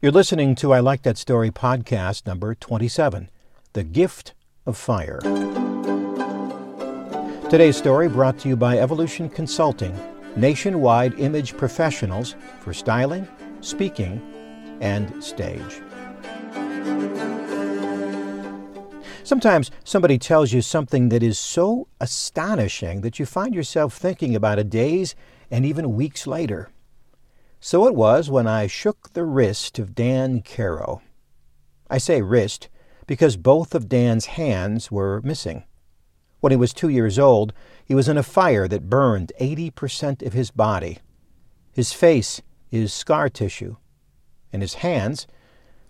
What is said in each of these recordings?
You're listening to I Like That Story podcast number 27 The Gift of Fire. Today's story brought to you by Evolution Consulting, nationwide image professionals for styling, speaking, and stage. Sometimes somebody tells you something that is so astonishing that you find yourself thinking about it days and even weeks later. So it was when I shook the wrist of Dan Caro. I say wrist because both of Dan's hands were missing. When he was two years old, he was in a fire that burned 80% of his body. His face is scar tissue. And his hands,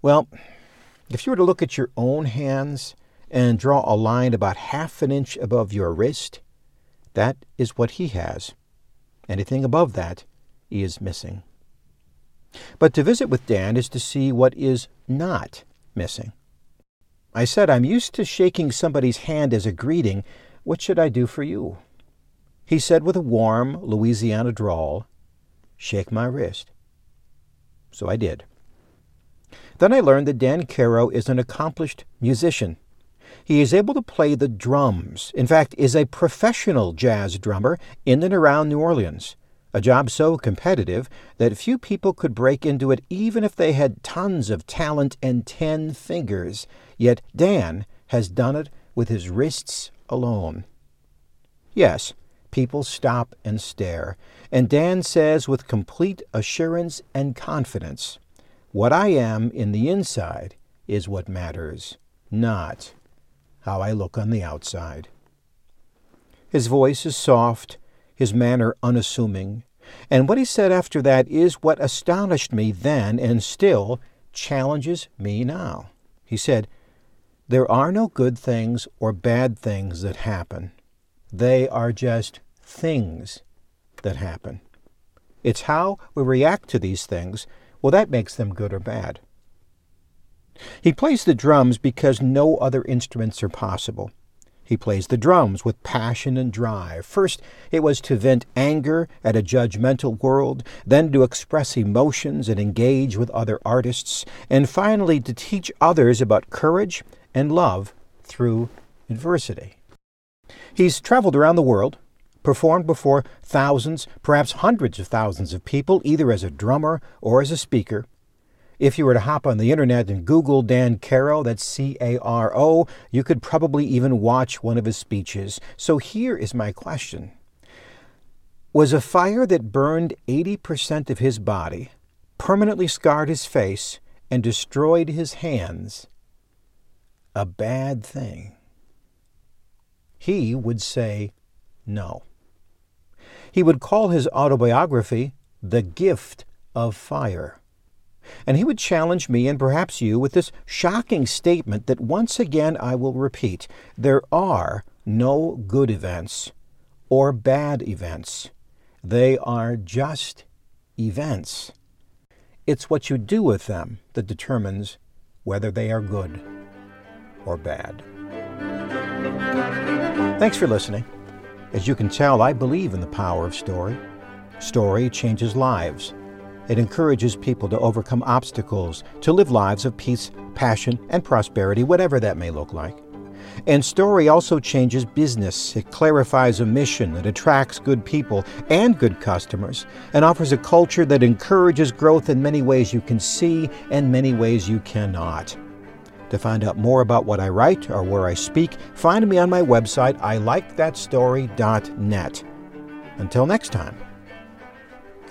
well, if you were to look at your own hands and draw a line about half an inch above your wrist, that is what he has. Anything above that is missing. But to visit with Dan is to see what is not missing. I said, I'm used to shaking somebody's hand as a greeting. What should I do for you? He said with a warm Louisiana drawl, Shake my wrist. So I did. Then I learned that Dan Caro is an accomplished musician. He is able to play the drums, in fact, is a professional jazz drummer in and around New Orleans a job so competitive that few people could break into it even if they had tons of talent and ten fingers. Yet Dan has done it with his wrists alone. Yes, people stop and stare, and Dan says with complete assurance and confidence, What I am in the inside is what matters, not how I look on the outside. His voice is soft his manner unassuming. And what he said after that is what astonished me then and still challenges me now. He said, There are no good things or bad things that happen. They are just things that happen. It's how we react to these things, well, that makes them good or bad. He plays the drums because no other instruments are possible. He plays the drums with passion and drive. First, it was to vent anger at a judgmental world, then to express emotions and engage with other artists, and finally to teach others about courage and love through adversity. He's traveled around the world, performed before thousands, perhaps hundreds of thousands of people, either as a drummer or as a speaker, if you were to hop on the internet and Google Dan Caro, that's C A R O, you could probably even watch one of his speeches. So here is my question Was a fire that burned 80% of his body, permanently scarred his face, and destroyed his hands a bad thing? He would say no. He would call his autobiography The Gift of Fire. And he would challenge me and perhaps you with this shocking statement that once again I will repeat there are no good events or bad events. They are just events. It's what you do with them that determines whether they are good or bad. Thanks for listening. As you can tell, I believe in the power of story. Story changes lives. It encourages people to overcome obstacles, to live lives of peace, passion, and prosperity, whatever that may look like. And story also changes business. It clarifies a mission, it attracts good people and good customers, and offers a culture that encourages growth in many ways you can see and many ways you cannot. To find out more about what I write or where I speak, find me on my website, ilikethatstory.net. Until next time,